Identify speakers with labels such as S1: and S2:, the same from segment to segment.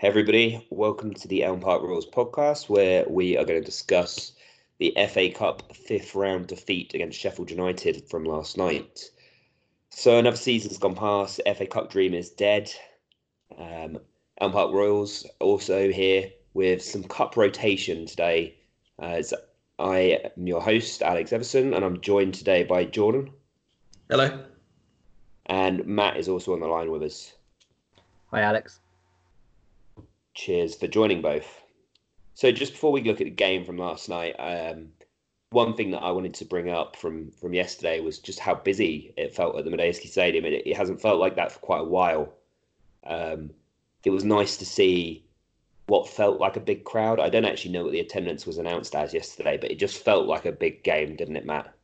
S1: Hey, everybody, welcome to the Elm Park Royals podcast, where we are going to discuss the FA Cup fifth round defeat against Sheffield United from last night. So, another season's gone past, FA Cup dream is dead. Um, Elm Park Royals also here with some cup rotation today. As I am your host, Alex Everson, and I'm joined today by Jordan.
S2: Hello.
S1: And Matt is also on the line with us.
S3: Hi, Alex.
S1: Cheers for joining both. So, just before we look at the game from last night, um, one thing that I wanted to bring up from from yesterday was just how busy it felt at the Madejski Stadium. It, it hasn't felt like that for quite a while. Um, it was nice to see what felt like a big crowd. I don't actually know what the attendance was announced as yesterday, but it just felt like a big game, didn't it, Matt?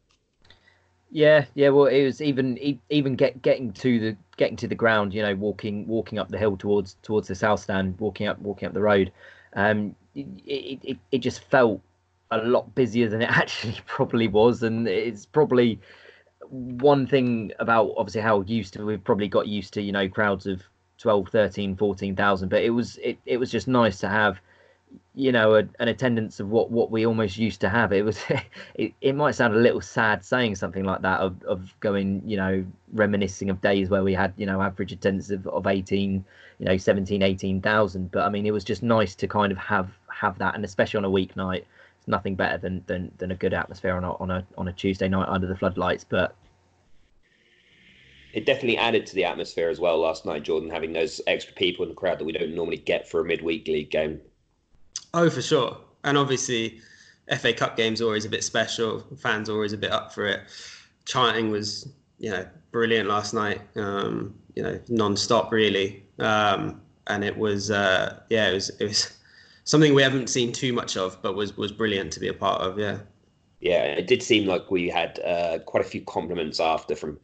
S3: Yeah, yeah. Well, it was even even get getting to the getting to the ground. You know, walking walking up the hill towards towards the south stand, walking up walking up the road. Um, it, it it just felt a lot busier than it actually probably was, and it's probably one thing about obviously how used to we've probably got used to you know crowds of 12 13 14,000 but it was it, it was just nice to have you know a, an attendance of what what we almost used to have. It was it, it might sound a little sad saying something like that of, of going you know reminiscing of days where we had you know average attendance of, of 18 you know 17 18,000 but I mean it was just nice to kind of have have that. And especially on a weeknight it's nothing better than than, than a good atmosphere on a, on a on a Tuesday night under the floodlights. But
S1: it definitely added to the atmosphere as well last night, Jordan, having those extra people in the crowd that we don't normally get for a midweek league game.
S2: Oh, for sure. And obviously, FA Cup games are always a bit special. Fans are always a bit up for it. Chanting was, you know, brilliant last night. Um, you know, non-stop really. Um, and it was, uh, yeah, it was, it was something we haven't seen too much of, but was was brilliant to be a part of. Yeah.
S1: Yeah, it did seem like we had uh, quite a few compliments after from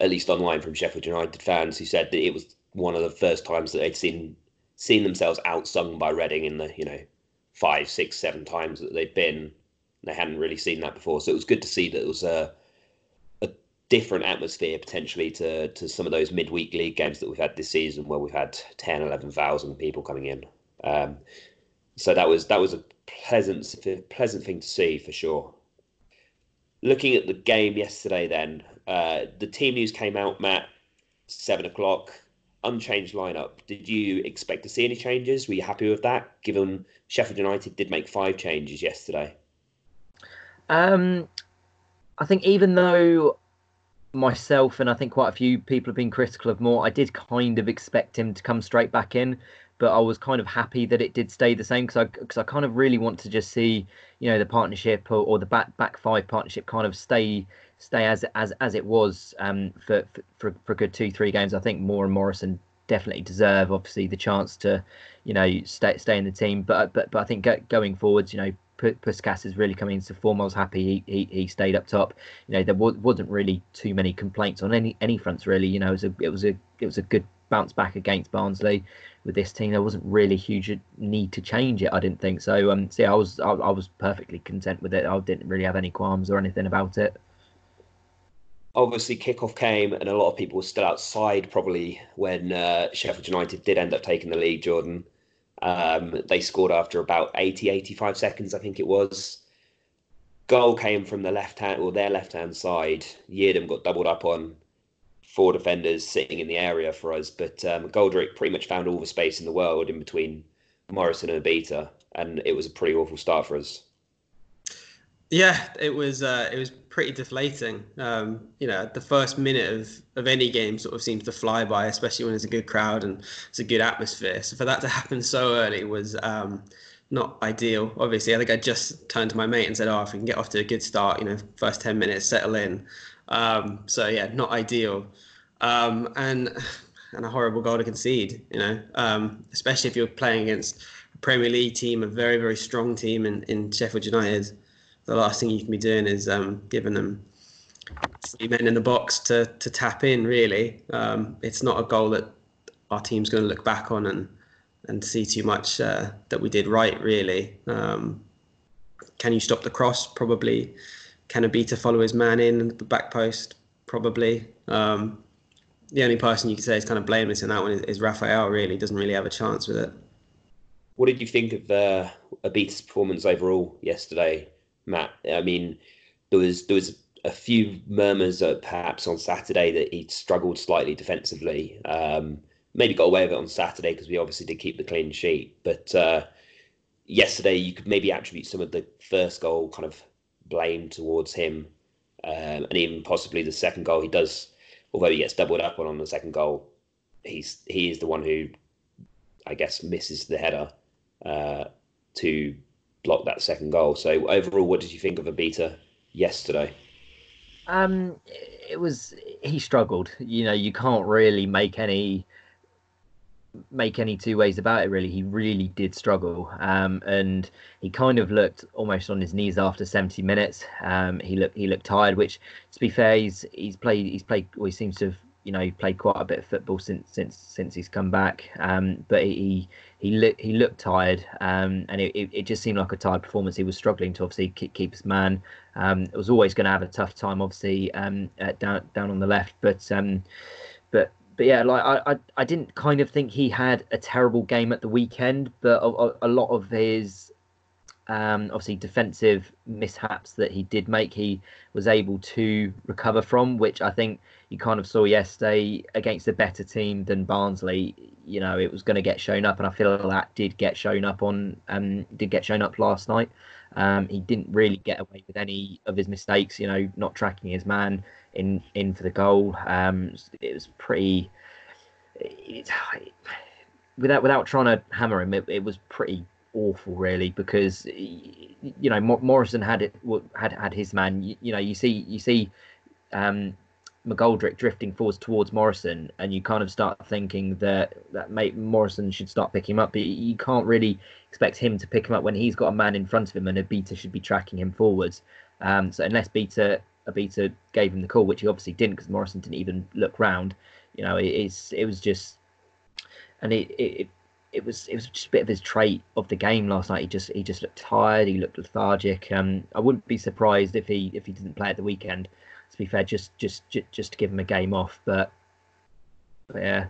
S1: at least online from Sheffield United fans who said that it was one of the first times that they'd seen seen themselves outsung by Reading in the you know five, six, seven times that they'd been. They hadn't really seen that before, so it was good to see that it was a a different atmosphere potentially to to some of those midweek league games that we've had this season, where we've had 10, 11,000 people coming in. Um, so that was that was a pleasant pleasant thing to see for sure. Looking at the game yesterday, then uh, the team news came out, Matt, seven o'clock, unchanged lineup. Did you expect to see any changes? Were you happy with that, given Sheffield United did make five changes yesterday?
S3: Um, I think even though myself and I think quite a few people have been critical of Moore, I did kind of expect him to come straight back in but I was kind of happy that it did stay the same because I because I kind of really want to just see you know the partnership or, or the back back five partnership kind of stay stay as as as it was um, for, for for a good two three games. I think Moore and Morrison definitely deserve obviously the chance to you know stay stay in the team. But but but I think going forwards, you know. Puscas is really coming into form. I was happy he, he, he stayed up top. You know there was, wasn't really too many complaints on any any fronts really. You know it was a it was a it was a good bounce back against Barnsley with this team. There wasn't really a huge need to change it. I didn't think so. Um, yeah, I was I, I was perfectly content with it. I didn't really have any qualms or anything about it
S1: obviously kickoff came and a lot of people were still outside probably when uh, Sheffield United did end up taking the lead, Jordan. Um, they scored after about 80, 85 seconds, I think it was. Goal came from the left hand or their left hand side. Yiadom got doubled up on four defenders sitting in the area for us, but um, Goldrick pretty much found all the space in the world in between Morrison and Obita, and it was a pretty awful start for us.
S2: Yeah, it was uh, it was pretty deflating. Um, you know, the first minute of, of any game sort of seems to fly by, especially when there's a good crowd and it's a good atmosphere. So for that to happen so early was um, not ideal. Obviously, I think I just turned to my mate and said, "Oh, if we can get off to a good start, you know, first ten minutes, settle in." Um, so yeah, not ideal, um, and and a horrible goal to concede. You know, um, especially if you're playing against a Premier League team, a very very strong team in in Sheffield United the last thing you can be doing is um, giving them three men in the box to to tap in. Really, um, it's not a goal that our team's going to look back on and and see too much uh, that we did right. Really, um, can you stop the cross? Probably. Can Obita follow his man in the back post? Probably. Um, the only person you could say is kind of blameless in that one is, is Rafael. Really, doesn't really have a chance with it.
S1: What did you think of uh, Obita's performance overall yesterday, Matt? I mean, there was there was a few murmurs uh, perhaps on Saturday that he struggled slightly defensively. Um, maybe got away with it on Saturday because we obviously did keep the clean sheet. But uh, yesterday, you could maybe attribute some of the first goal kind of blame towards him, um, and even possibly the second goal. He does, although he gets doubled up on on the second goal, he's he is the one who, I guess, misses the header uh, to block that second goal. So overall, what did you think of Obita yesterday?
S3: Um, it was he struggled. You know, you can't really make any make any two ways about it. Really, he really did struggle. Um, and he kind of looked almost on his knees after 70 minutes. Um, he looked he looked tired. Which, to be fair, he's he's played he's played. Well, he seems to have you know he played quite a bit of football since since since he's come back. Um, but he he looked he looked tired, um, and it, it, just seemed like a tired performance. He was struggling to obviously keep, keep his man. Um, it was always going to have a tough time, obviously um, uh, down down on the left, but um, but but yeah, like I, I I didn't kind of think he had a terrible game at the weekend, but a, a lot of his um, obviously defensive mishaps that he did make, he was able to recover from, which I think you kind of saw yesterday against a better team than Barnsley. You know, it was going to get shown up, and I feel that did get shown up on, um, did get shown up last night. Um, he didn't really get away with any of his mistakes. You know, not tracking his man in in for the goal. Um, it was pretty. It, without without trying to hammer him, it, it was pretty awful, really, because you know Morrison had it had had his man. You, you know, you see you see um, McGoldrick drifting forwards towards Morrison, and you kind of start thinking that that mate Morrison should start picking him up. But you can't really expect him to pick him up when he's got a man in front of him, and Obita should be tracking him forwards. Um, so unless Beta Obita gave him the call, which he obviously didn't, because Morrison didn't even look round. You know, it, it's it was just, and it, it it was it was just a bit of his trait of the game last night. He just he just looked tired. He looked lethargic. Um, I wouldn't be surprised if he if he didn't play at the weekend. To be fair, just just just, just to give him a game off. But, but yeah,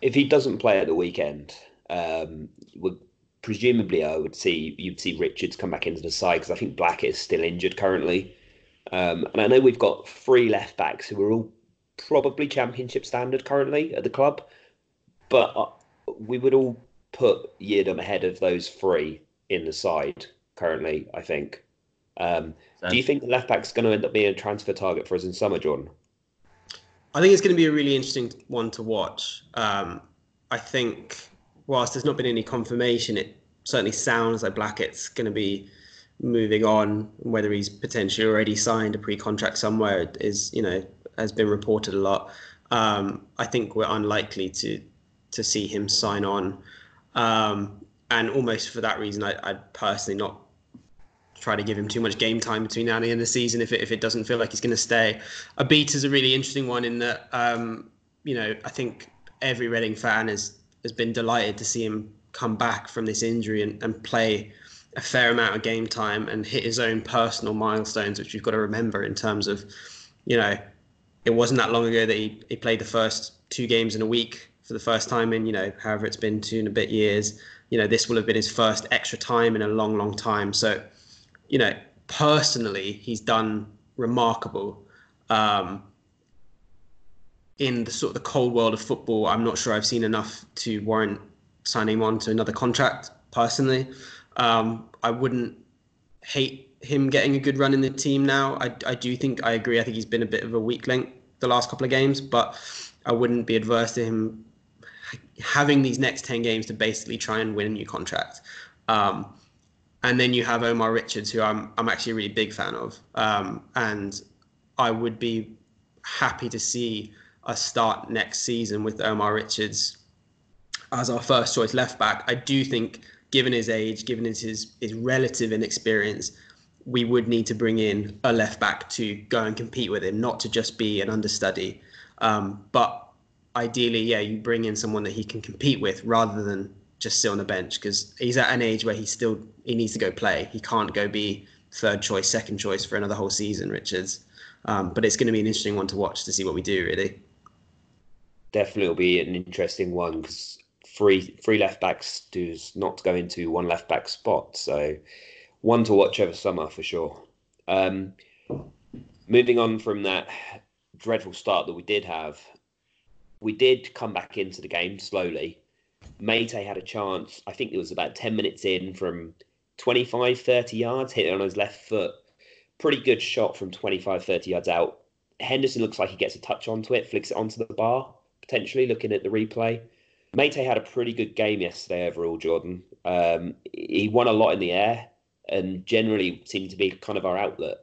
S1: if he doesn't play at the weekend, um, would presumably I would see you'd see Richards come back into the side because I think Blackett is still injured currently. Um, and I know we've got three left backs who are all probably championship standard currently at the club, but uh, we would all put Yiadom ahead of those three in the side currently. I think. Um, do you think the left back's going to end up being a transfer target for us in summer, Jordan?
S2: I think it's going to be a really interesting one to watch. Um, I think, whilst there's not been any confirmation, it certainly sounds like Blackett's going to be moving on. Whether he's potentially already signed a pre-contract somewhere is, you know, has been reported a lot. Um, I think we're unlikely to to see him sign on. Um, and almost for that reason, I, I'd personally not try to give him too much game time between now and the end of the season if it, if it doesn't feel like he's going to stay. Obita is a really interesting one in that, um, you know, I think every Reading fan has, has been delighted to see him come back from this injury and, and play a fair amount of game time and hit his own personal milestones, which you've got to remember in terms of, you know, it wasn't that long ago that he, he played the first two games in a week for the first time in you know however it's been two and a bit years. You know this will have been his first extra time in a long, long time. So, you know, personally, he's done remarkable. Um, in the sort of the cold world of football, I'm not sure I've seen enough to warrant signing him on to another contract. Personally, um, I wouldn't hate him getting a good run in the team now. I, I do think I agree. I think he's been a bit of a weak link the last couple of games, but I wouldn't be adverse to him having these next 10 games to basically try and win a new contract. Um, and then you have Omar Richards, who I'm, I'm actually a really big fan of. Um, and I would be happy to see us start next season with Omar Richards as our first choice left back. I do think, given his age, given his, his, his relative inexperience, we would need to bring in a left back to go and compete with him, not to just be an understudy. Um, but ideally, yeah, you bring in someone that he can compete with rather than just sit on the bench because he's at an age where he still he needs to go play. He can't go be third choice, second choice for another whole season, Richards. Um, but it's going to be an interesting one to watch to see what we do. Really,
S1: definitely it'll be an interesting one because three three left backs does not go into one left back spot. So one to watch over summer for sure. Um, moving on from that dreadful start that we did have, we did come back into the game slowly. Meite had a chance, I think it was about 10 minutes in from 25, 30 yards, hit it on his left foot. Pretty good shot from 25, 30 yards out. Henderson looks like he gets a touch onto it, flicks it onto the bar, potentially looking at the replay. Meite had a pretty good game yesterday overall, Jordan. Um, he won a lot in the air and generally seemed to be kind of our outlet.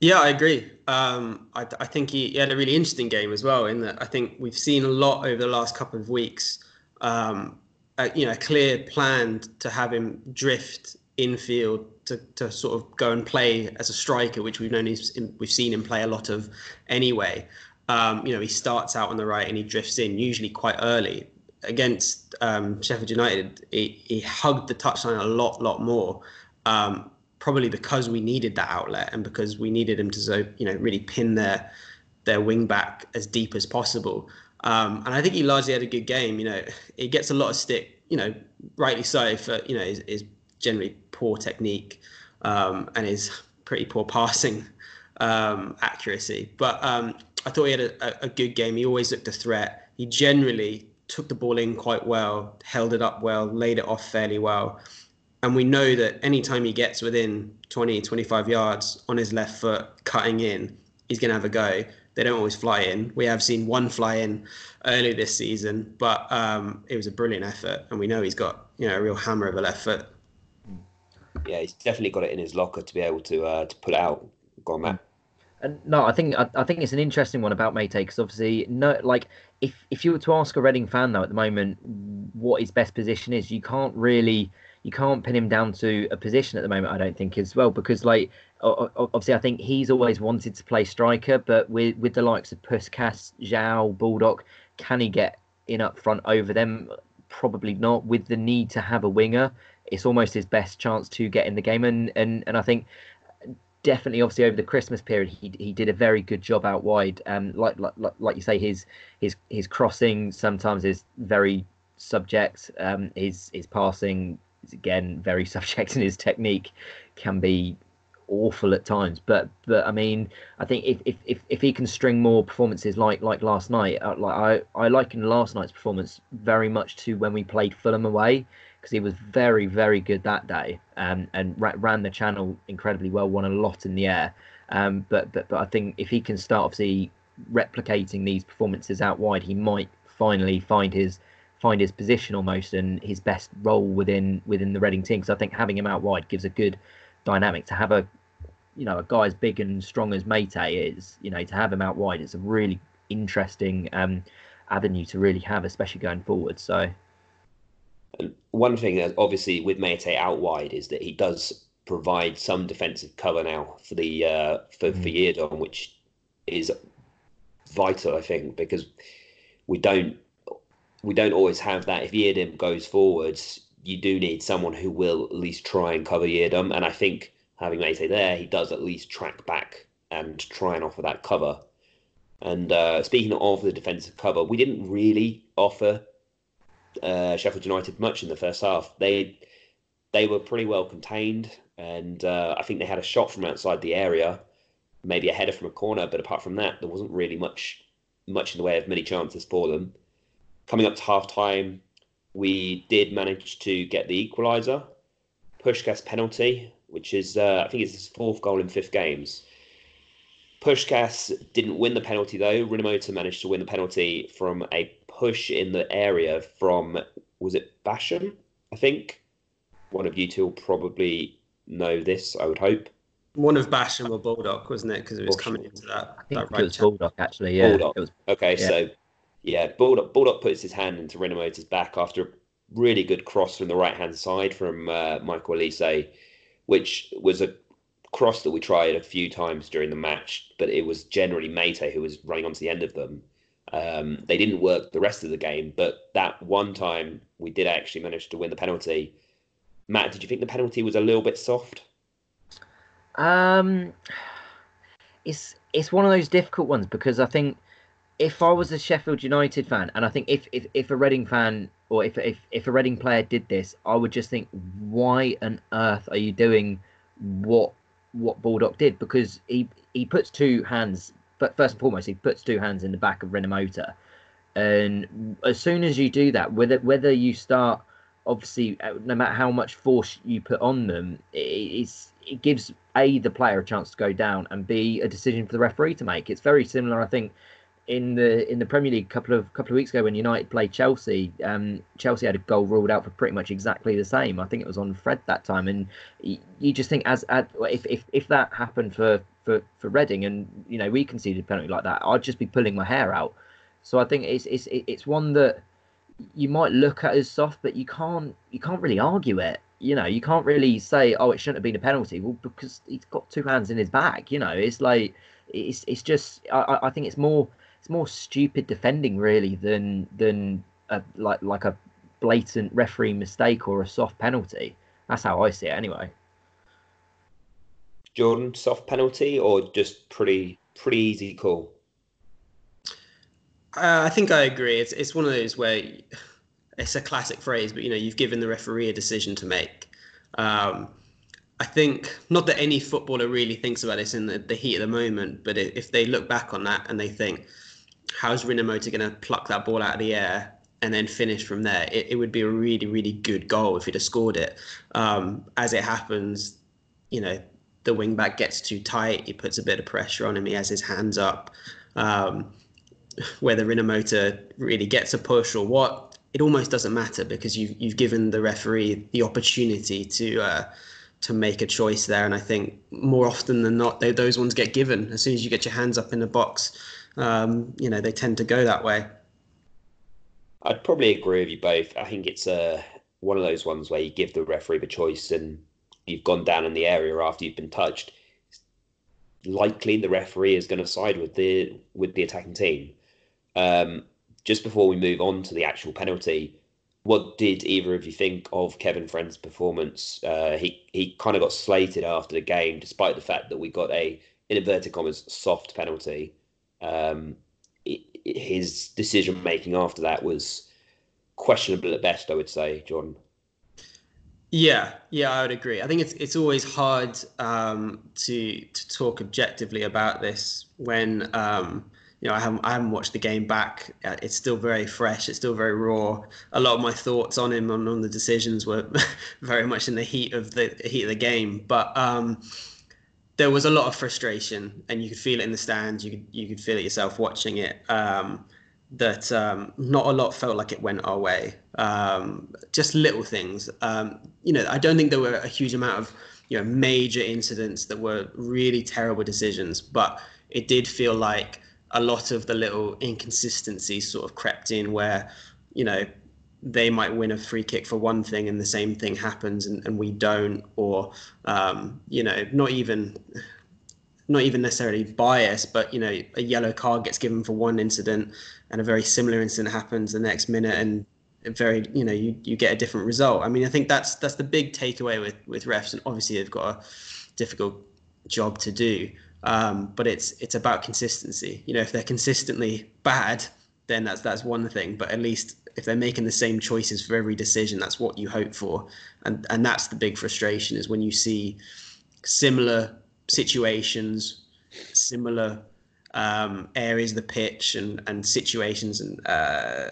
S2: Yeah, I agree. Um, I, I, think he, he, had a really interesting game as well. In that, I think we've seen a lot over the last couple of weeks. Um, a, you know, a clear plan to have him drift infield to, to sort of go and play as a striker, which we've known he's, we've seen him play a lot of anyway. Um, you know, he starts out on the right and he drifts in usually quite early. Against um, Sheffield United, he, he hugged the touchline a lot, lot more. Um, probably because we needed that outlet and because we needed him to you know really pin their their wing back as deep as possible. Um, and I think he largely had a good game. You know, he gets a lot of stick. You know, rightly so for you know his, his generally poor technique um, and his pretty poor passing um, accuracy. But um, I thought he had a, a, good game. He always looked a threat. He generally took the ball in quite well, held it up well, laid it off fairly well. And we know that anytime he gets within 20, 25 yards on his left foot, cutting in, he's going to have a go. They don't always fly in. We have seen one fly in early this season, but um, it was a brilliant effort. And we know he's got you know a real hammer of a left foot.
S1: Yeah, he's definitely got it in his locker to be able to uh, to put it out. Go on, Matt.
S3: And no, I think I, I, think it's an interesting one about Meite because obviously, no, like if if you were to ask a Reading fan though at the moment what his best position is, you can't really you can't pin him down to a position at the moment. I don't think as well because like obviously I think he's always wanted to play striker, but with with the likes of Puscas, João, Baldock, can he get in up front over them? Probably not. With the need to have a winger, it's almost his best chance to get in the game. And and and I think definitely obviously over the christmas period he, he did a very good job out wide um like, like like you say his his his crossing sometimes is very subject um his his passing is again very subject and his technique can be awful at times. But but I mean, I think if if, if, if he can string more performances like like last night, uh, like I I liken last night's performance very much to when we played Fulham away because he was very very good that day um, and ra- ran the channel incredibly well, won a lot in the air. Um, but but but I think if he can start obviously replicating these performances out wide, he might finally find his find his position almost and his best role within within the Reading team. Because I think having him out wide gives a good dynamic. To have a you know a guy as big and strong as Meite is, you know, to have him out wide, it's a really interesting um, avenue to really have, especially going forward. So.
S1: one thing, that obviously, with Meite out wide, is that he does provide some defensive cover now for the uh, for mm. for Yiadom, which is vital, I think, because we don't we don't always have that. If Yiadom goes forwards, you do need someone who will at least try and cover Yiadom. And I think having Meite there, he does at least track back and try and offer that cover. And uh, speaking of the defensive cover, we didn't really offer uh, Sheffield United much in the first half. They they were pretty well contained, and uh, I think they had a shot from outside the area, maybe a header from a corner. But apart from that, there wasn't really much much in the way of many chances for them coming up to half time, we did manage to get the equaliser. Puscas penalty, which is, uh, I think it's his fourth goal in fifth games. Puscas didn't win the penalty though. Rinomhota managed to win the penalty from a push in the area from, was it Basham? I think. One of you two will probably know this, I would hope.
S2: One of Basham or Baldock, wasn't it? Because it was coming into that.
S3: I think
S2: that
S3: right it was Baldock, actually. Yeah.
S1: Baldock.
S3: Was,
S1: okay, yeah. so yeah, Baldock, Baldock puts his hand into Rinomhota's back after a really good cross from the right hand side from uh, Michael Olise, which was a cross that we tried a few times during the match, but it was generally Meite who was running onto the end of them. Um, they didn't work the rest of the game, but that one time we did actually manage to win the penalty. Matt, did you think the penalty was a little bit soft?
S3: Um, it's it's one of those difficult ones because I think if I was a Sheffield United fan, and I think if, if, if a Reading fan or if if if a Reading player did this, I would just think, why on earth are you doing what what Baldock did? Because he he puts two hands, but first and foremost, he puts two hands in the back of Rinomhota, and as soon as you do that, whether whether you start obviously uh, no matter how much force you put on them, it's it gives a the player a chance to go down and b a decision for the referee to make. It's very similar, I think, in the in the Premier League a couple of couple of weeks ago when United played Chelsea. Um, Chelsea had a goal ruled out for pretty much exactly the same. I think it was on Fred that time, and you just think as, as if, if if that happened for for for Reading, and you know we conceded a penalty like that, I'd just be pulling my hair out. So I think it's it's it's one that you might look at as soft, but you can't you can't really argue it. You know, you can't really say, oh, it shouldn't have been a penalty. Well, because he's got two hands in his back. You know, it's like it's it's just I, I think it's more it's more stupid defending really than than a, like like a blatant referee mistake or a soft penalty. That's how I see it anyway.
S1: Jordan, soft penalty or just pretty pretty easy call?
S2: Uh, I think I agree. It's it's one of those where it's a classic phrase, but you know you've given the referee a decision to make. Um, I think not that any footballer really thinks about this in the, the heat of the moment, but if they look back on that and they think, how's Rinomhota going to pluck that ball out of the air and then finish from there? It, it would be a really, really good goal if he'd have scored it. Um, as it happens, you know, the wing back gets too tight. He puts a bit of pressure on him. He has his hands up. Um, whether Rinomhota really gets a push or what, it almost doesn't matter because you've you've given the referee the opportunity to uh, to make a choice there. And I think more often than not, they, those ones get given as soon as you get your hands up in the box um, you know, they tend to go that way.
S1: I'd probably agree with you both. I think it's uh, one of those ones where you give the referee the choice and you've gone down in the area after you've been touched. Likely the referee is going to side with the with the attacking team. Um, just before we move on to the actual penalty, what did either of you think of Kevin Friend's performance? Uh, he he kind of got slated after the game, despite the fact that we got a in inverted commas soft penalty. Um, it, his decision making after that was questionable at best, I would say, John.
S2: Yeah, yeah, I would agree. I think it's it's always hard um, to to talk objectively about this when um, you know I haven't I haven't watched the game back. Uh, it's still very fresh. It's still very raw. A lot of my thoughts on him on, on the decisions were very much in the heat of the heat of the game. But um, there was a lot of frustration, and you could feel it in the stands. You could you could feel it yourself watching it. Um, that um, not a lot felt like it went our way. Um, just little things. Um, you know, I don't think there were a huge amount of you know major incidents that were really terrible decisions, but it did feel like a lot of the little inconsistencies sort of crept in where you know they might win a free kick for one thing and the same thing happens and, and we don't or um, you know not even not even necessarily bias but you know a yellow card gets given for one incident and a very similar incident happens the next minute and very you know you, you get a different result. I mean i think that's that's the big takeaway with with refs and obviously they've got a difficult job to do um, but it's it's about consistency. You know if they're consistently bad then that's that's one thing but at least if they're making the same choices for every decision, that's what you hope for, and and that's the big frustration is when you see similar situations, similar um, areas of the pitch, and and situations and uh,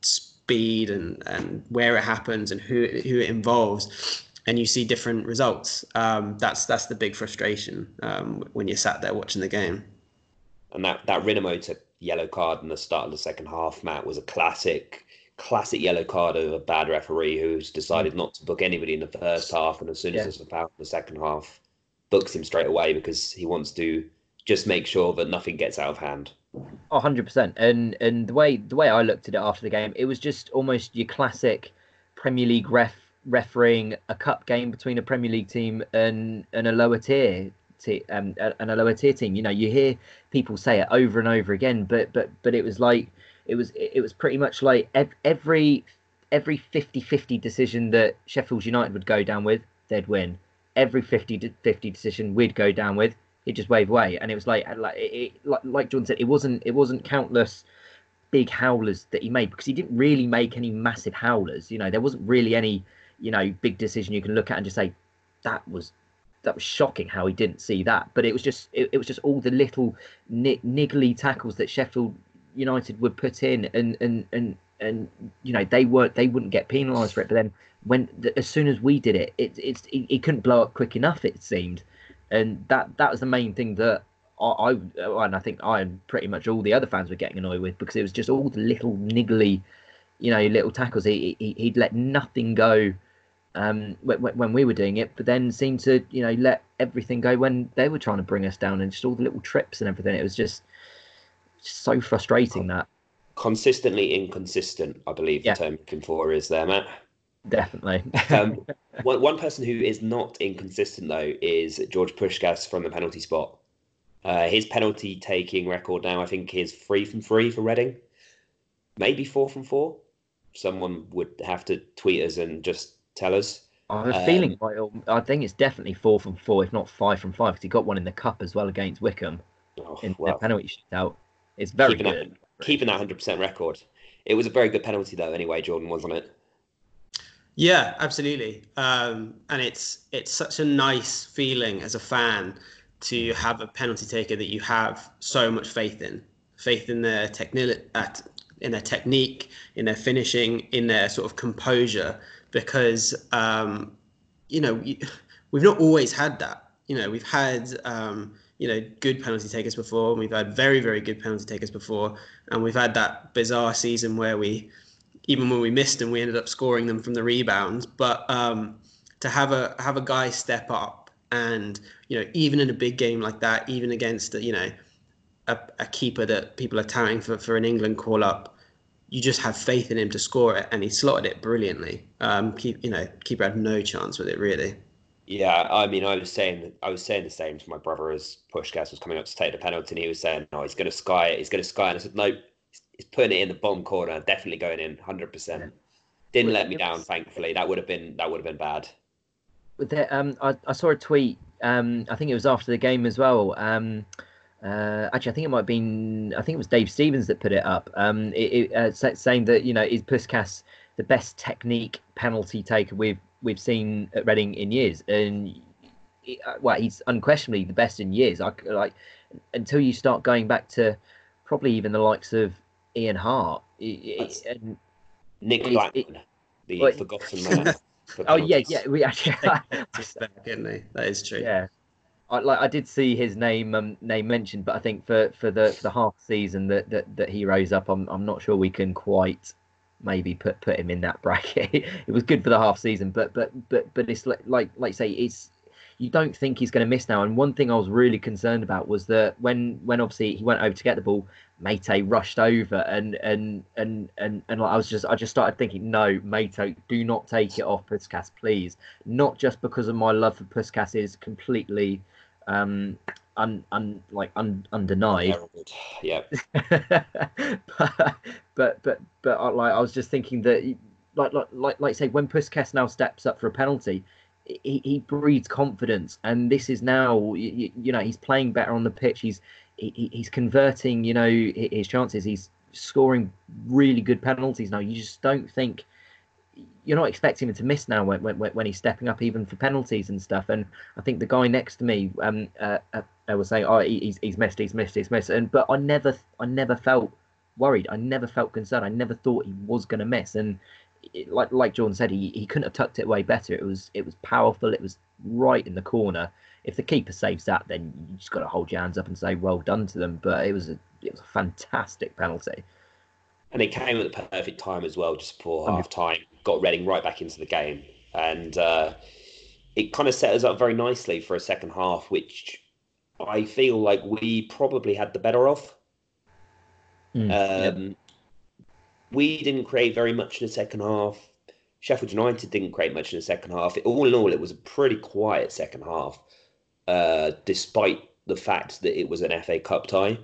S2: speed and and where it happens and who who it involves. And you see different results. Um, that's that's the big frustration um, when you're sat there watching the game.
S1: And that that Rinomhota yellow card in the start of the second half, Matt, was a classic classic yellow card of a bad referee who's decided mm. not to book anybody in the first half, and as soon as yeah. there's a foul in the second half, books him straight away because he wants to just make sure that nothing gets out of hand.
S3: Oh, 100%. And and the way the way I looked at it after the game, it was just almost your classic Premier League ref refereeing a cup game between a Premier League team and and a lower tier um, and a lower tier team. You know, you hear people say it over and over again, but but but it was like it was it was pretty much like every every 50-50 decision that Sheffield United would go down with, they'd win. Every 50-50 decision we'd go down with, it just wave away. And it was like like it, like like John said, it wasn't it wasn't countless big howlers that he made because he didn't really make any massive howlers. You know, there wasn't really any you know big decision you can look at and just say that was that was shocking how he didn't see that. But it was just it, it was just all the little niggly tackles that Sheffield United would put in, and and and and you know they weren't they wouldn't get penalised for it. But then when as soon as we did it, it it's it, it couldn't blow up quick enough. It seemed, and that that was the main thing that I, I, oh, and I think I and pretty much all the other fans were getting annoyed with because it was just all the little niggly, you know, little tackles. He, he he'd let nothing go um, when, when we were doing it, but then seemed to you know let everything go when they were trying to bring us down and just all the little trips and everything. It was just, just so frustrating that
S1: consistently inconsistent. I believe yeah. the term looking for is there, Matt.
S3: Definitely.
S1: um, one, one person who is not inconsistent though is George Puscas from the penalty spot. Uh, his penalty taking record now, I think, is three from three for Reading, maybe four from four. Someone would have to tweet us and just tell us.
S3: I have a um, feeling. I think it's definitely four from four, if not five from five, because he got one in the cup as well against Wycombe oh, in well, the penalty shootout. It's very
S1: keeping
S3: good.
S1: That, keeping that hundred percent record. It was a very good penalty, though. Anyway, Jordan, wasn't it?
S2: Yeah, absolutely. Um, and it's it's such a nice feeling as a fan to have a penalty taker that you have so much faith in, faith in their technique, in their technique, in their finishing, in their sort of composure, because um, you know we've not always had that. You know, we've had um, you know good penalty takers before, and we've had very very good penalty takers before, and we've had that bizarre season where we even when we missed them, we ended up scoring them from the rebounds. But um, to have a have a guy step up and you know, even in a big game like that, even against you know a, a keeper that people are touting for for an England call up, you just have faith in him to score it, and he slotted it brilliantly. Um, keep you know, keeper had no chance with it really.
S1: Yeah, I mean, I was saying, I was saying the same to my brother as Puscas was coming up to take the penalty, and he was saying, "No, he's going to sky it. He's going to sky." And I said, "No, he's putting it in the bottom corner. Definitely going in, hundred percent." Didn't let me down, thankfully. That would have been that would have been bad
S3: there, um, I, I, saw a tweet. Um, I think it was after the game as well. Um, uh, actually, I think it might have been. I think it was Dave Stevens that put it up. Um, it, it, uh, saying that you know is Puscas the best technique penalty taker we've we've seen at Reading in years, and uh, well, he's unquestionably the best in years. I like until you start going back to probably even the likes of Ian Harte and
S1: Nick Blackman, the well, forgotten man.
S3: Oh yeah, yeah. We actually
S2: back, isn't he? That is true.
S3: Yeah. I, like I did see his name um, name mentioned, but I think for, for the for the half season that, that, that he rose up, I'm I'm not sure we can quite maybe put put him in that bracket. it was good for the half season, but but but but it's like like like say it's you don't think he's going to miss now. And one thing I was really concerned about was that when when obviously he went over to get the ball, Meite rushed over and and and and and I was just I just started thinking, no, Meite, do not take it off Puscas, please. Not just because of my love for Puscas is completely um un, un like un, undenied.
S1: Yeah.
S3: but but but but I, like I was just thinking that like like like like say when Puscas now steps up for a penalty, he, he breeds confidence, and this is now you, you know he's playing better on the pitch. He's he, he's converting, you know, his chances. He's scoring really good penalties now. You just don't think you're not expecting him to miss now when, when, when he's stepping up even for penalties and stuff. And I think the guy next to me, um, uh, uh, I was saying, oh, he's he's missed, he's missed, he's missed. And but I never, I never felt worried. I never felt concerned. I never thought he was going to miss. And it, like like Jordan said, he, he couldn't have tucked it away better. It was it was powerful. It was right in the corner. If the keeper saves that, then you just got to hold your hands up and say well done to them. But it was a it was a fantastic penalty.
S1: And it came at the perfect time as well, just before half time. Got Reading right back into the game, and uh, it kind of set us up very nicely for a second half, which I feel like we probably had the better of. Mm, um, we didn't create very much in the second half. Sheffield United didn't create much in the second half. All in all, it was a pretty quiet second half, uh, despite the fact that it was an FA Cup tie.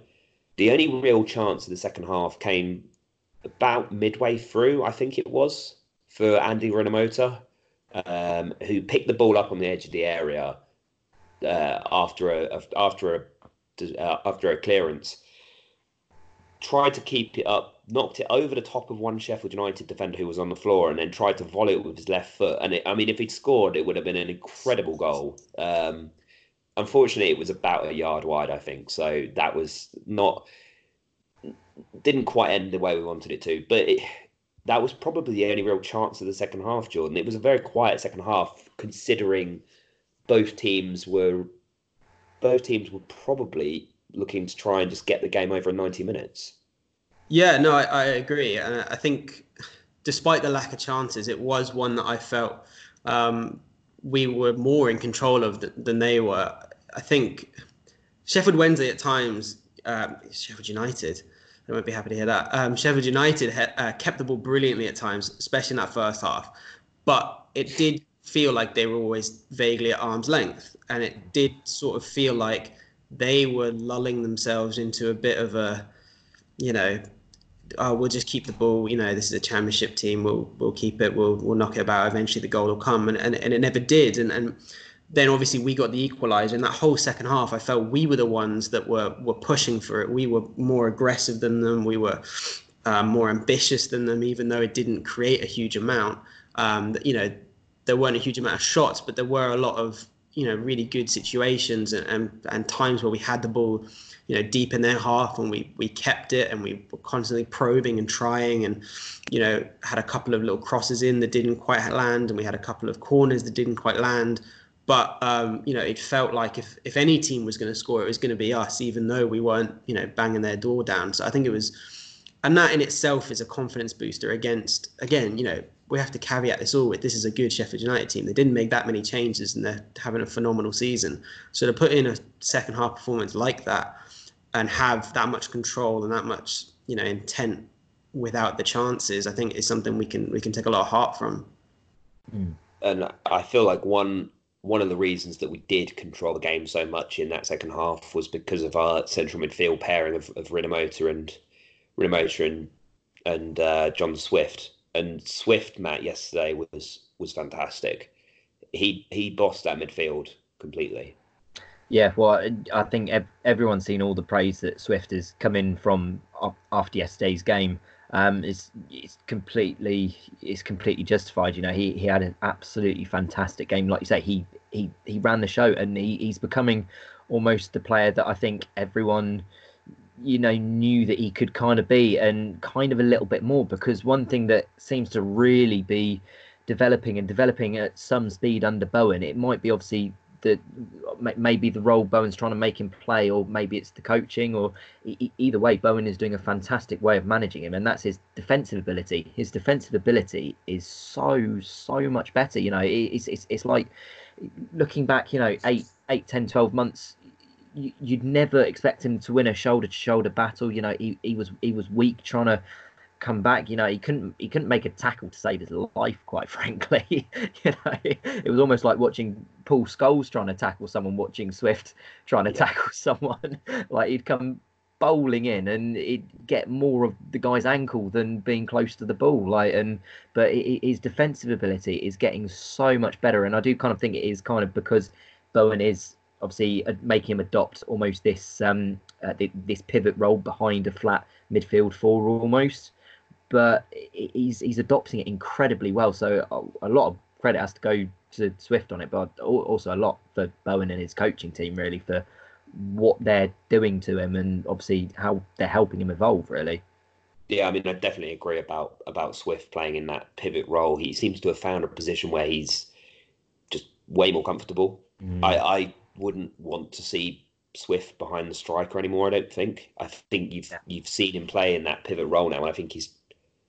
S1: The only real chance of the second half came about midway through, I think it was, for Andy Rinomhota, um, who picked the ball up on the edge of the area uh, after a after a uh, after a clearance, tried to keep it up knocked it over the top of one Sheffield United defender who was on the floor, and then tried to volley it with his left foot. And it, I mean, if he'd scored, it would have been an incredible goal. Um, unfortunately, it was about a yard wide, I think. So that was not didn't quite end the way we wanted it to. But it, that was probably the only real chance of the second half, Jordan. It was a very quiet second half, considering both teams were both teams were probably looking to try and just get the game over in 90 minutes.
S2: Yeah, no, I, I agree. And I think despite the lack of chances, it was one that I felt um, we were more in control of th- than they were. I think Sheffield Wednesday at times, um, Sheffield United, I won't be happy to hear that. Um, Sheffield United uh, kept the ball brilliantly at times, especially in that first half. But it did feel like they were always vaguely at arm's length. And it did sort of feel like they were lulling themselves into a bit of a, you know, oh, we'll just keep the ball. You know, this is a championship team. We'll we'll keep it. We'll we'll knock it about. Eventually, the goal will come, and and, and it never did. And and then obviously we got the equaliser. In that whole second half, I felt we were the ones that were were pushing for it. We were more aggressive than them. We were um, more ambitious than them, even though it didn't create a huge amount. Um, you know, there weren't a huge amount of shots, but there were a lot of you know really good situations and, and, and times where we had the ball you know deep in their half and we we kept it and we were constantly probing and trying and you know had a couple of little crosses in that didn't quite land and we had a couple of corners that didn't quite land but um, you know it felt like if if any team was going to score it was going to be us even though we weren't you know banging their door down so i think it was and that in itself is a confidence booster against again you know we have to caveat this all with this is a good Sheffield United team. They didn't make that many changes and they're having a phenomenal season. So to put in a second half performance like that and have that much control and that much, you know, intent without the chances, I think is something we can we can take a lot of heart from.
S1: Hmm. And I feel like one one of the reasons that we did control the game so much in that second half was because of our central midfield pairing of, of Rinomhota and Rinomhota and and uh, John Swift and Swift Matt yesterday was was fantastic. He he bossed that midfield completely.
S3: Yeah, well, I think everyone's seen all the praise that Swift has come in from after yesterday's game. Um, it's it's completely it's completely justified. You know, he, he had an absolutely fantastic game. Like you say, he he he ran the show, and he, he's becoming almost the player that I think everyone you know knew that he could kind of be and kind of a little bit more because one thing that seems to really be developing and developing at some speed under Bowen it might be obviously the maybe the role Bowen's trying to make him play or maybe it's the coaching or either way Bowen is doing a fantastic way of managing him and that's his defensive ability his defensive ability is so so much better you know it's it's, it's like looking back you know 8 8 10 12 months you'd never expect him to win a shoulder to shoulder battle. You know, he, he was he was weak trying to come back. You know, he couldn't he couldn't make a tackle to save his life. Quite frankly, you know, it was almost like watching Paul Scholes trying to tackle someone, watching Swift trying to yeah. tackle someone. like he'd come bowling in and he'd get more of the guy's ankle than being close to the ball. Like and but his defensive ability is getting so much better, and I do kind of think it is kind of because Bowen is obviously uh, making him adopt almost this um, uh, this pivot role behind a flat midfield four almost. But he's he's adopting it incredibly well. So a, lot of credit has to go to Swift on it, but also a lot for Bowen and his coaching team really for what they're doing to him and obviously how they're helping him evolve really.
S1: Yeah, I mean, I definitely agree about about Swift playing in that pivot role. He seems to have found a position where he's just way more comfortable. Mm. I, I wouldn't want to see Swift behind the striker anymore. I don't think. I think you've yeah. you've seen him play in that pivot role now. And I think he's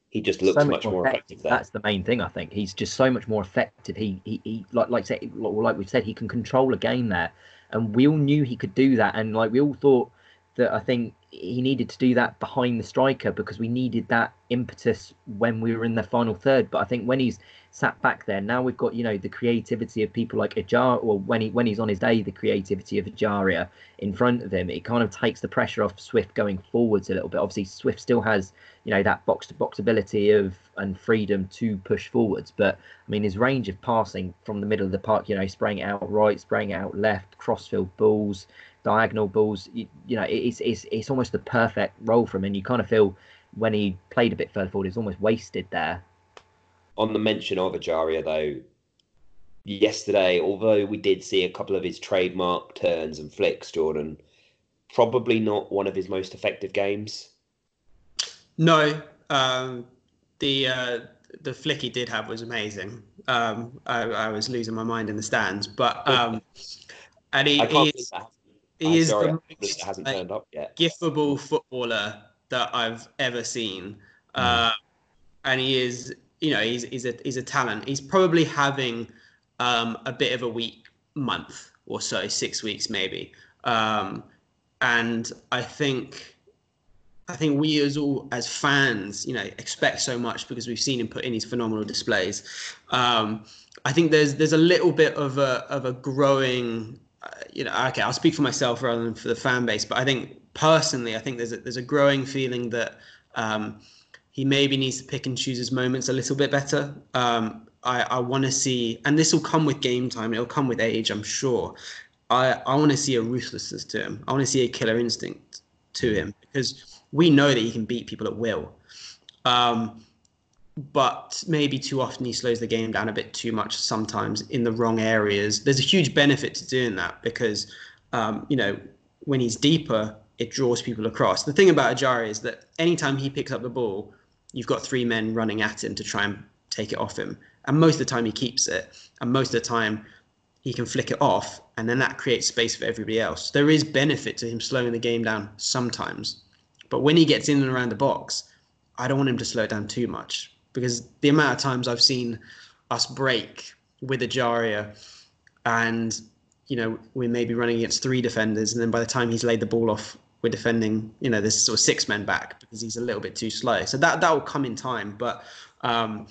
S1: he just looks so much, much, more effective. effective.
S3: That's the main thing. I think he's just so much more effective. He he, he like like say like we said, he can control a game there, and we all knew he could do that. And like we all thought that I think he needed to do that behind the striker because we needed that impetus when we were in the final third. But I think when he's sat back there. Now we've got you know the creativity of people like Ajar, or when he when he's on his day, the creativity of Ejaria in front of him. It kind of takes the pressure off Swift going forwards a little bit. Obviously, Swift still has you know that box to box ability of and freedom to push forwards, but I mean his range of passing from the middle of the park, you know, spraying out right, spraying out left, crossfield balls, diagonal balls. You, you know, it's it's it's almost the perfect role for him, and you kind of feel when he played a bit further forward, he's almost wasted there.
S1: On the mention of Ejaria, though, yesterday, although we did see a couple of his trademark turns and flicks, Jordan, probably not one of his most effective games.
S2: No, um, the uh, the flick he did have was amazing. Um, I, I, was losing my mind in the stands, but um, and he, he is, he is sorry, the most, hasn't like, turned up yet. giftable footballer that I've ever seen, mm. uh, and he is you know he's he's a he's a talent. He's probably having um, a bit of a weak month or so, six weeks maybe. Um, and I think I think we as all as fans, you know, expect so much because we've seen him put in these phenomenal displays. Um, I think there's there's a little bit of a of a growing, uh, you know, okay, I'll speak for myself rather than for the fan base, but I think personally, I think there's a, there's a growing feeling that um, he maybe needs to pick and choose his moments a little bit better. Um, I, I want to see, and this will come with game time. It'll come with age, I'm sure. I, I want to see a ruthlessness to him. I want to see a killer instinct to him because we know that he can beat people at will. Um, but maybe too often he slows the game down a bit too much sometimes in the wrong areas. There's a huge benefit to doing that because, um, you know, when he's deeper, it draws people across. The thing about Ejaria is that anytime he picks up the ball, you've got three men running at him to try and take it off him. And most of the time he keeps it. And most of the time he can flick it off. And then that creates space for everybody else. There is benefit to him slowing the game down sometimes. But when he gets in and around the box, I don't want him to slow it down too much. Because the amount of times I've seen us break with Ejaria and you know, we may be running against three defenders, and then by the time he's laid the ball off, we're defending, you know, there's sort of six men back because he's a little bit too slow. So that that will come in time. But um,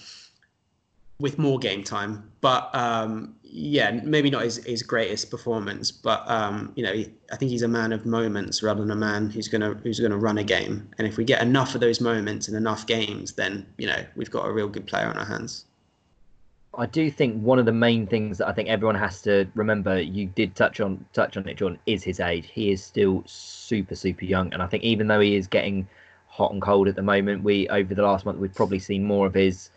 S2: with more game time. But um, yeah, maybe not his, his greatest performance, but um, you know, he, I think he's a man of moments rather than a man who's gonna who's gonna run a game. And if we get enough of those moments in enough games, then you know we've got a real good player on our hands.
S3: I do think one of the main things that I think everyone has to remember, you did touch on touch on it, John, is his age. He is still super super young, and I think even though he is getting hot and cold at the moment, we over the last month we've probably seen more of his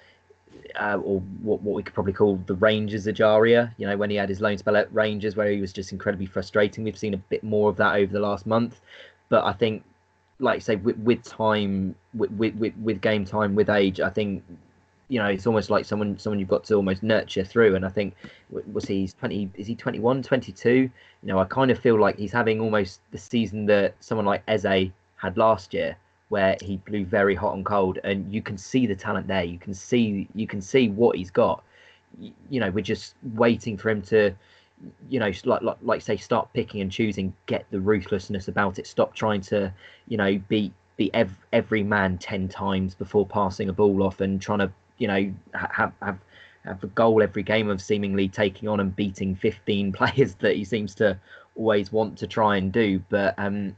S3: uh, or what, what we could probably call the Rangers Ejaria. You know, when he had his loan spell at Rangers, where he was just incredibly frustrating. We've seen a bit more of that over the last month, but I think, like I say, with, with time, with, with with game time, with age, I think you know it's almost like someone someone you've got to almost nurture through and i think was he 20 is he 21 22 you know i kind of feel like he's having almost the season that someone like eze had last year where he blew very hot and cold, and you can see the talent there. You can see you can see what he's got. You know, we're just waiting for him to, you know, like like, like say, start picking and choosing, get the ruthlessness about it. Stop trying to, you know, beat beat ev- every man ten times before passing a ball off and trying to, you know, have have have a goal every game of seemingly taking on and beating 15 players that he seems to always want to try and do. But um,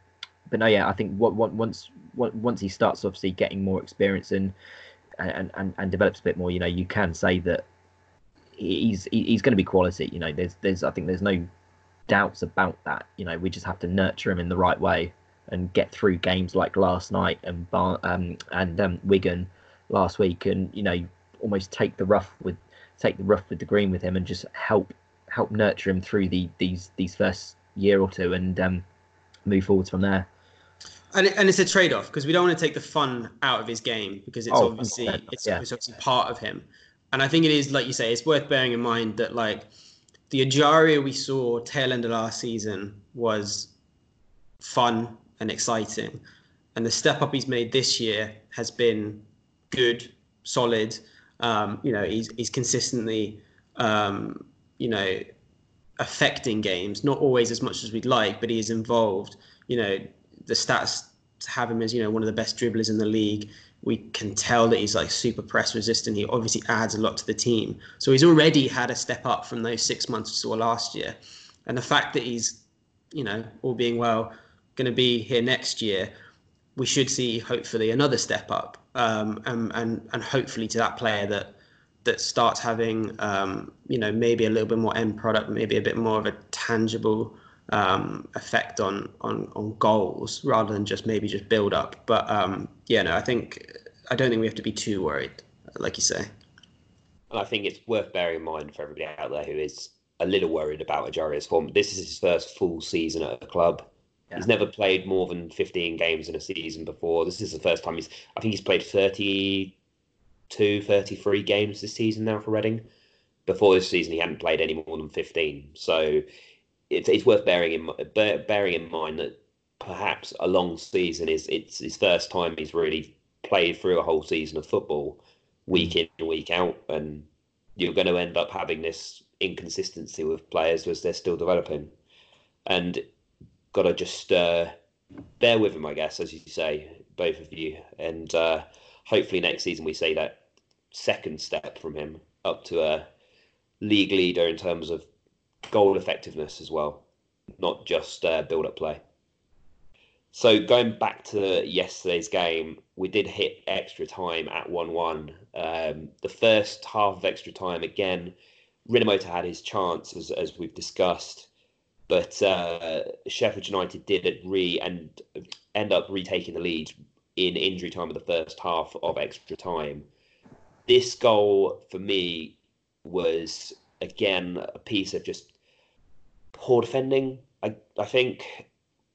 S3: but no, yeah, I think what, what once once he starts obviously getting more experience and and, and, and develops a bit more, you know, you can say that he's he's going to be quality. You know, there's there's I think there's no doubts about that. You know, we just have to nurture him in the right way and get through games like last night and Bar- um, and um, Wigan last week, and you know, almost take the rough with take the rough with the green with him and just help help nurture him through the these these first year or two and um, move forwards from there.
S2: And, it, and it's a trade-off because we don't want to take the fun out of his game because it's oh, obviously it's, yeah. it's obviously part of him. And I think it is like you say, it's worth bearing in mind that like the Ejaria we saw tail end of last season was fun and exciting, and the step up he's made this year has been good, solid. Um, you know, he's he's consistently um, you know affecting games, not always as much as we'd like, but he is involved. You know, the stats have him as you know one of the best dribblers in the league. We can tell that he's like super press resistant. He obviously adds a lot to the team. So he's already had a step up from those six months we saw last year. And the fact that he's, you know, all being well, going to be here next year, we should see hopefully another step up, um, and, and and hopefully to that player that that starts having, um, you know, maybe a little bit more end product, maybe a bit more of a tangible um, effect on, on on goals rather than just maybe just build up. But um, yeah, no, I think I don't think we have to be too worried, like you say.
S1: And I think it's worth bearing in mind for everybody out there who is a little worried about Ejaria's form. This is his first full season at a club. Yeah. He's never played more than 15 games in a season before. This is the first time he's, I think he's played 32, 33 games this season now for Reading. Before this season, he hadn't played any more than 15. So it's, it's worth bearing in, bearing in mind that perhaps a long season is it's his first time he's really played through a whole season of football week mm. in and week out. And you're going to end up having this inconsistency with players as they're still developing. And got to just uh, bear with him, I guess, as you say, both of you. And uh, hopefully next season we see that second step from him up to a league leader in terms of goal effectiveness as well, not just uh, build up play. So going back to yesterday's game, we did hit extra time at 1 1. Um, the first half of extra time, again, Rinomhota had his chance, as, as we've discussed, but uh, Sheffield United did re and end up retaking the lead in injury time of the first half of extra time. This goal for me was again a piece of just poor defending. I I think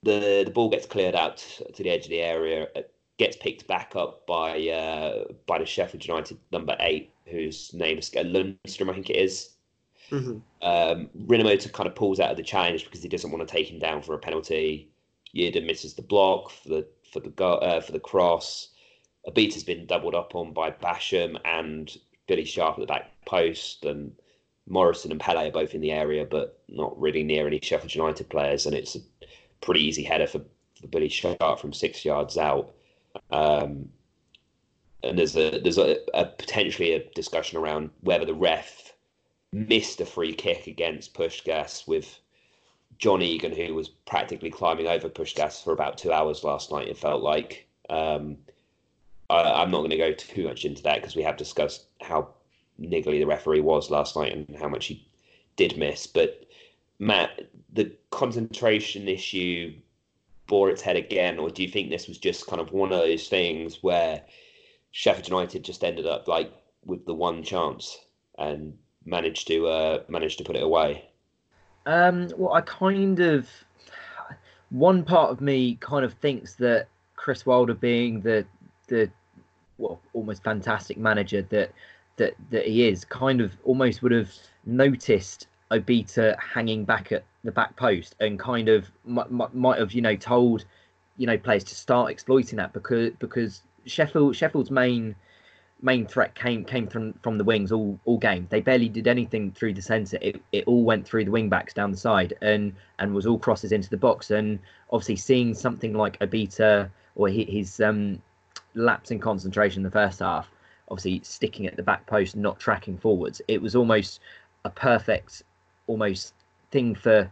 S1: the the ball gets cleared out to the edge of the area, gets picked back up by uh, by the Sheffield United number eight, whose name is Lundstram, I think it is. Mm-hmm. Um, Rinomhota kind of pulls out of the challenge because he doesn't want to take him down for a penalty. Yiadom misses the block for the for the go, uh, for the cross. Obita has been doubled up on by Basham and Billy Sharp at the back post, and Morrison and Pele are both in the area, but not really near any Sheffield United players. And it's a pretty easy header for, for Billy Sharp from six yards out. Um, and there's a there's a, a potentially a discussion around whether the ref missed a free kick against Puscas with John Egan, who was practically climbing over Puscas for about two hours last night. It felt like. Um, I, am not going to go too much into that because we have discussed how niggly the referee was last night and how much he did miss. But Matt, the concentration issue bore its head again, or do you think this was just kind of one of those things where Sheffield United just ended up like with the one chance and managed to uh, managed to put it away?
S3: Um, well, I kind of one part of me kind of thinks that Chris Wilder, being the the well almost fantastic manager that that that he is, kind of almost would have noticed Obita hanging back at the back post and kind of might, might have you know told you know players to start exploiting that because because Sheffield Sheffield's main main threat came came from from the wings all all game. They barely did anything through the centre. It, it all went through the wing backs down the side and and was all crosses into the box. And obviously seeing something like Obita or his um, lapse in concentration in the first half, obviously sticking at the back post, not tracking forwards, it was almost a perfect almost thing for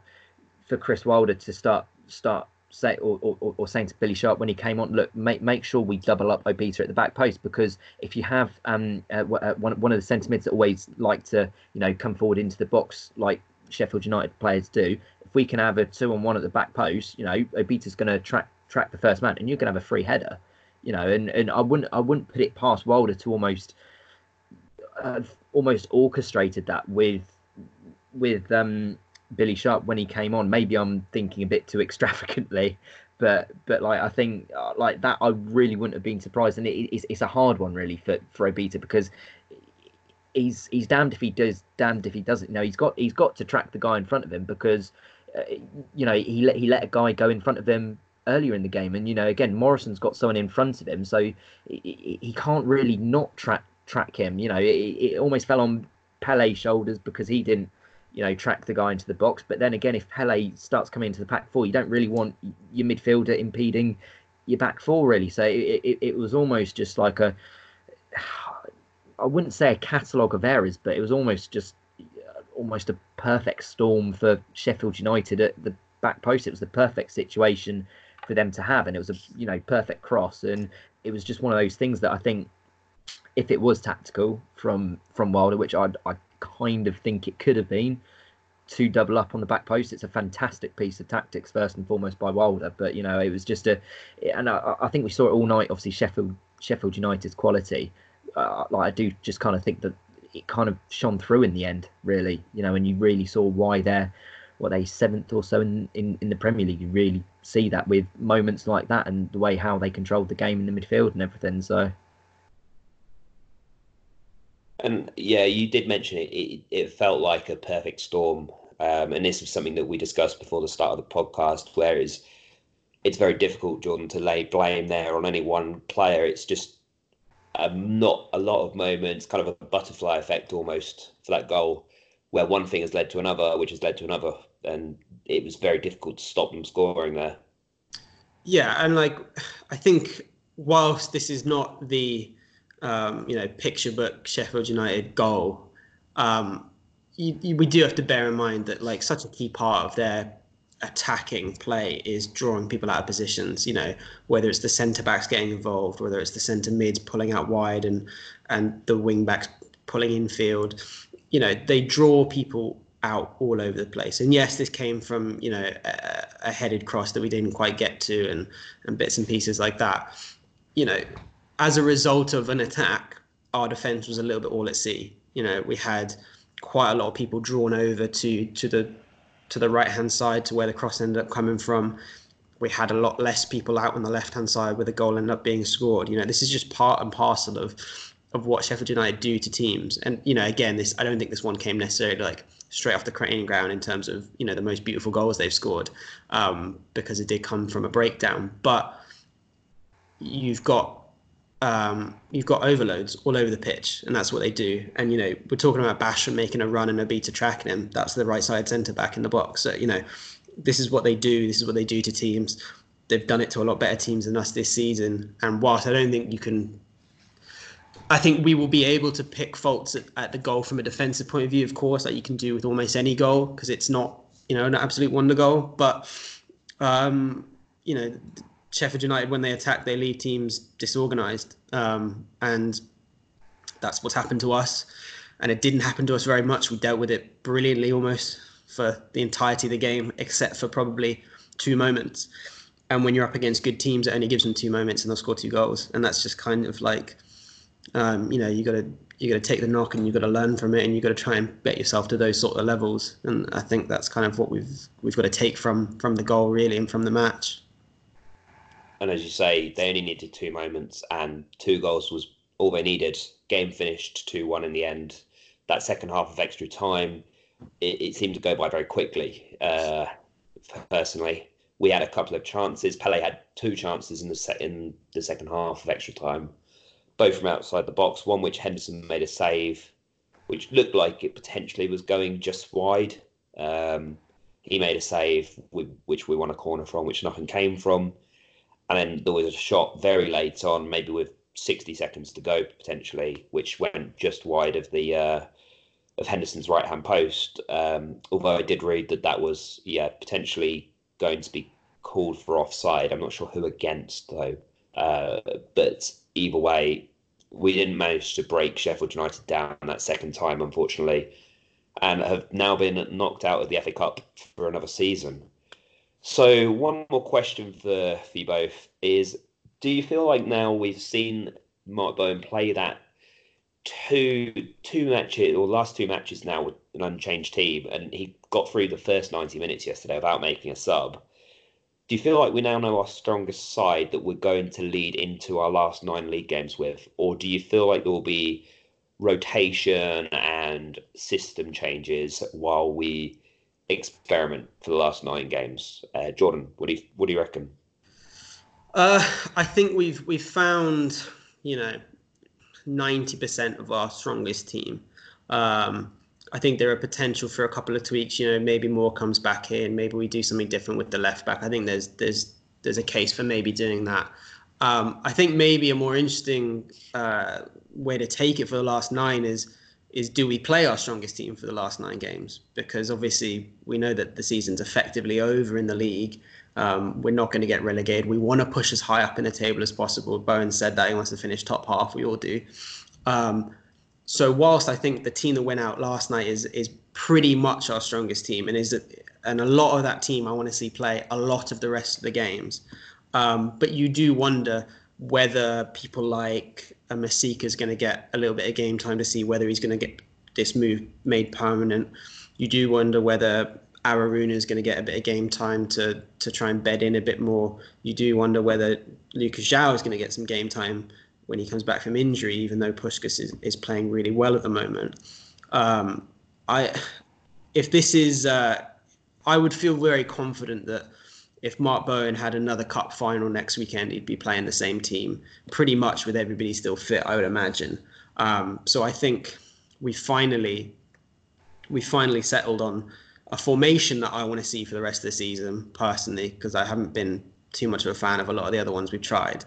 S3: for Chris Wilder to start start say or, or, or, saying to Billy Sharp when he came on, look, make make sure we double up Obita at the back post because if you have um uh, uh, one one of the centre mids that always like to you know come forward into the box like Sheffield United players do, if we can have a two on one at the back post, you know Obita's going to track track the first man and going to have a free header, you know, and and I wouldn't I wouldn't put it past Wilder to almost uh, almost orchestrated that with with um Billy Sharp when he came on. Maybe I'm thinking a bit too extravagantly, but but like I think uh, like that I really wouldn't have been surprised, and it, it's it's a hard one really for for Obita because he's he's damned if he does, damned if he doesn't. You know, he's got he's got to track the guy in front of him because uh, you know he let he let a guy go in front of him earlier in the game, and you know again Morrison's got someone in front of him, so he, he can't really not track track him. You know, it, it almost fell on Pele's shoulders because he didn't you know, track the guy into the box. But then again, if Pele starts coming into the pack four, you don't really want your midfielder impeding your back four, really. So it, it, it was almost just like a, I wouldn't say a catalogue of errors, but it was almost just uh, almost a perfect storm for Sheffield United at the back post. It was the perfect situation for them to have, and it was a you know perfect cross, and it was just one of those things that I think if it was tactical from from Wilder, which I I kind of think it could have been. to double up on the back post. It's a fantastic piece of tactics, first and foremost by Wilder. But you know, it was just a, and I, I think we saw it all night. Obviously, Sheffield Sheffield United's quality. Uh, like I do just kind of think that it kind of shone through in the end, really. You know, and you really saw why they're what they seventh or so in, in, in the Premier League. You really see that with moments like that and the way how they controlled the game in the midfield and everything. So
S1: and yeah, you did mention it. It, it felt like a perfect storm, um, and this was something that we discussed before the start of the podcast. Where is it's very difficult, Jordan, to lay blame there on any one player. It's just um, not a lot of moments, kind of a butterfly effect almost for that goal, where one thing has led to another, which has led to another, and it was very difficult to stop them scoring there.
S2: Yeah, and like I think whilst this is not the um, you know, picture book Sheffield United goal, um, you, you, we do have to bear in mind that like such a key part of their attacking play is drawing people out of positions. You know, whether it's the centre backs getting involved, whether it's the centre mids pulling out wide, and and the wing backs pulling infield. You know, they draw people out all over the place. And yes, this came from you know a, a headed cross that we didn't quite get to, and and bits and pieces like that. You know, as a result of an attack, our defense was a little bit all at sea. You know, we had quite a lot of people drawn over to to the to the right hand side to where the cross ended up coming from. We had a lot less people out on the left hand side where the goal ended up being scored. You know, this is just part and parcel of of what Sheffield United do to teams. And you know, again, this I don't think this one came necessarily like straight off the training ground in terms of you know the most beautiful goals they've scored, um, because it did come from a breakdown. But you've got um, you've got overloads all over the pitch, and that's what they do. And you know, we're talking about Basham making a run and a Obita tracking him. That's the right side centre back in the box. So you know, this is what they do. This is what they do to teams. They've done it to a lot better teams than us this season. And whilst I don't think you can, I think we will be able to pick faults at, at the goal from a defensive point of view. Of course, like you can do with almost any goal because it's not you know an absolute wonder goal. But um, you know Sheffield United, when they attack, they leave teams disorganised, um, and that's what's happened to us. And it didn't happen to us very much. We dealt with it brilliantly, almost for the entirety of the game, except for probably two moments. And when you're up against good teams, it only gives them two moments, and they'll score two goals. And that's just kind of like, um, you know, you got to you got to take the knock and you got to learn from it, and you got to try and bet yourself to those sort of levels. And I think that's kind of what we've we've got to take from from the goal really and from the match
S1: and as you say, they only needed two moments, and two goals was all they needed. Game finished 2 1 in the end. That second half of extra time, it, it seemed to go by very quickly. Uh, personally, we had a couple of chances. Pele had two chances in the set in the second half of extra time, both from outside the box. One which Henderson made a save, which looked like it potentially was going just wide. Um, he made a save, which we won a corner from, which nothing came from and then there was a shot very late on, maybe with 60 seconds to go potentially, which went just wide of the uh, of Henderson's right hand post. Um, although I did read that that was yeah potentially going to be called for offside. I'm not sure who against though. Uh, but either way, we didn't manage to break Sheffield United down that second time, unfortunately, and have now been knocked out of the FA Cup for another season. So one more question for, for you both is: Do you feel like now we've seen Mark Bowen play that two two matches or last two matches now with an unchanged team, and he got through the first ninety minutes yesterday without making a sub? Do you feel like we now know our strongest side that we're going to lead into our last nine league games with, or do you feel like there will be rotation and system changes while we experiment for the last nine games. Uh, Jordan, what do you what do you reckon?
S2: Uh, I think we've we've found you know ninety percent of our strongest team. Um, I think there are potential for a couple of tweaks. You know, maybe Moore comes back in. Maybe we do something different with the left back. I think there's there's there's a case for maybe doing that. Um, I think maybe a more interesting uh, way to take it for the last nine is is do we play our strongest team for the last nine games? Because obviously we know that the season's effectively over in the league. Um, we're not going to get relegated. We want to push as high up in the table as possible. Bowen said that he wants to finish top half. We all do. Um, so whilst I think the team that went out last night is is pretty much our strongest team, and is and a lot of that team I want to see play a lot of the rest of the games. Um, but you do wonder whether people like a Masika is going to get a little bit of game time to see whether he's going to get this move made permanent. You do wonder whether Aruna is going to get a bit of game time to to try and bed in a bit more. You do wonder whether Lucas João is going to get some game time when he comes back from injury, even though Puscas is, is playing really well at the moment. Um, I, if this is, uh, I would feel very confident that if Mark Bowen had another cup final next weekend, he'd be playing the same team pretty much with everybody still fit, I would imagine. Um, so I think we finally, we finally settled on a formation that I want to see for the rest of the season personally, because I haven't been too much of a fan of a lot of the other ones we've tried,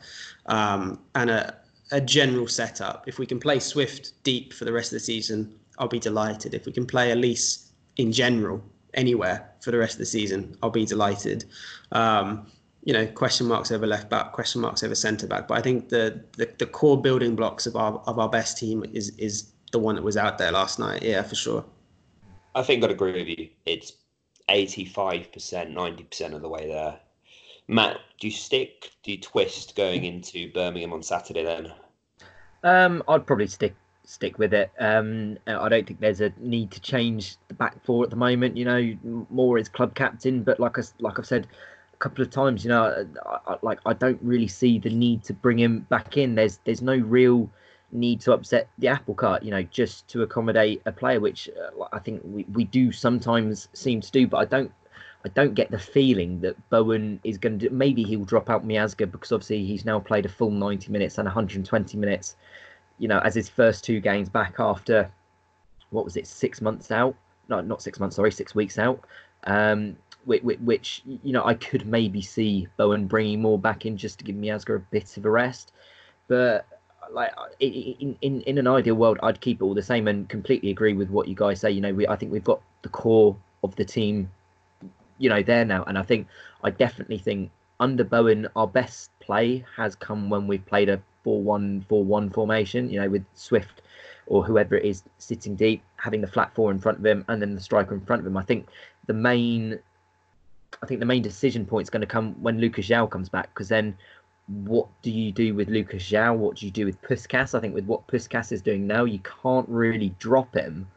S2: um, and a, a general setup. If we can play Swift deep for the rest of the season, I'll be delighted. If we can play Olise in general anywhere for the rest of the season, I'll be delighted. Um, you know, question marks over left back, question marks over centre back. But I think the, the, the core building blocks of our of our best team is is the one that was out there last night. Yeah, for sure.
S1: I think I'd agree with you. It's eighty five percent, ninety percent of the way there. Matt, do you stick? Do you twist going into Birmingham on Saturday then?
S3: Um, I'd probably stick stick with it. Um, I don't think there's a need to change the back four at the moment. You know, Moore is club captain, but like I like I've said a couple of times, you know, I, I, like I don't really see the need to bring him back in. There's there's no real need to upset the apple cart, you know, just to accommodate a player, which uh, I think we, we do sometimes seem to do, but I don't I don't get the feeling that Bowen is going to. Maybe he'll drop out Miazga because obviously he's now played a full 90 minutes and 120 minutes. You know, as his first two games back after what was it, six months out? No, not six months. Sorry, six weeks out. Um, which, which, you know I could maybe see Bowen bringing Moore back in just to give Miazga a bit of a rest. But like in, in in an ideal world, I'd keep it all the same and completely agree with what you guys say. You know, we I think we've got the core of the team you know there now. And I think I definitely think under Bowen, our best play has come when we've played a 4-1-4-1 formation. You know, with Swift or whoever it is sitting deep, having the flat four in front of him, and then the striker in front of him. I think the main, I think the main decision point is going to come when Lucas João comes back, because then what do you do with Lucas João? What do you do with Puscas? I think with what Puscas is doing now, you can't really drop him.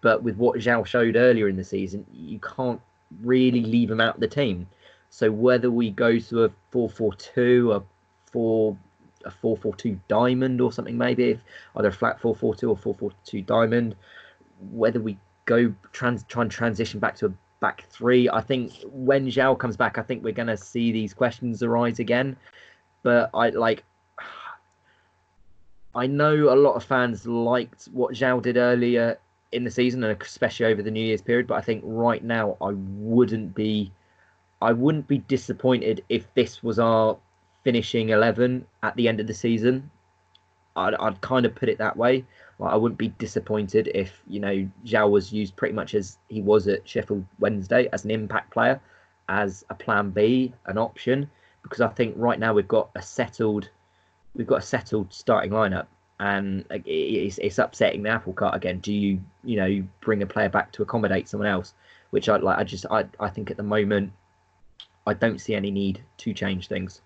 S3: But with what João showed earlier in the season, you can't really leave him out of the team. So whether we go to a 4-4-2, a 4 a 4-4-2 diamond or something maybe, if either a flat 4-4-2 or 4-4-2 diamond, whether we go trans try and transition back to a back three, I think when João comes back, I think we're going to see these questions arise again. But I like. I know a lot of fans liked what João did earlier in the season and especially over the New Year's period. But I think right now I wouldn't be, I wouldn't be disappointed if this was our finishing eleven at the end of the season. I'd, I'd kind of put it that way. Like, I wouldn't be disappointed if you know João was used pretty much as he was at Sheffield Wednesday as an impact player, as a plan B, an option. Because I think right now we've got a settled, we've got a settled starting lineup and it's, it's upsetting the apple cart again. Do you you know bring a player back to accommodate someone else? Which I like. I just I I think at the moment I don't see any need to change things.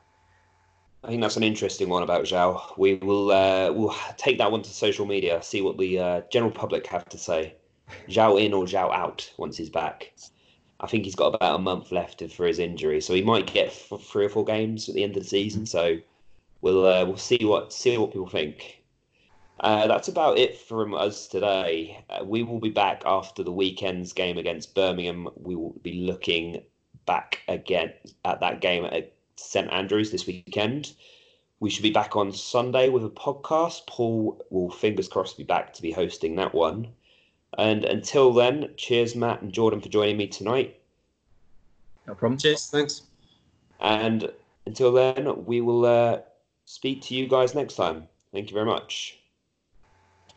S1: I think that's an interesting one about João. We will uh, we'll take that one to social media, see what the uh, general public have to say. João in or João out once he's back. I think he's got about a month left for his injury, so he might get three or four games at the end of the season. So we'll uh, we'll see what see what people think. Uh, that's about it from us today. Uh, we will be back after the weekend's game against Birmingham. We will be looking back again at that game at St Andrews this weekend. We should be back on Sunday with a podcast. Paul will, fingers crossed, be back to be hosting that one. And until then, cheers, Matt and Jordan, for joining me tonight.
S3: No problem.
S2: Cheers. Thanks.
S1: And until then, we will uh, speak to you guys next time. Thank you very much.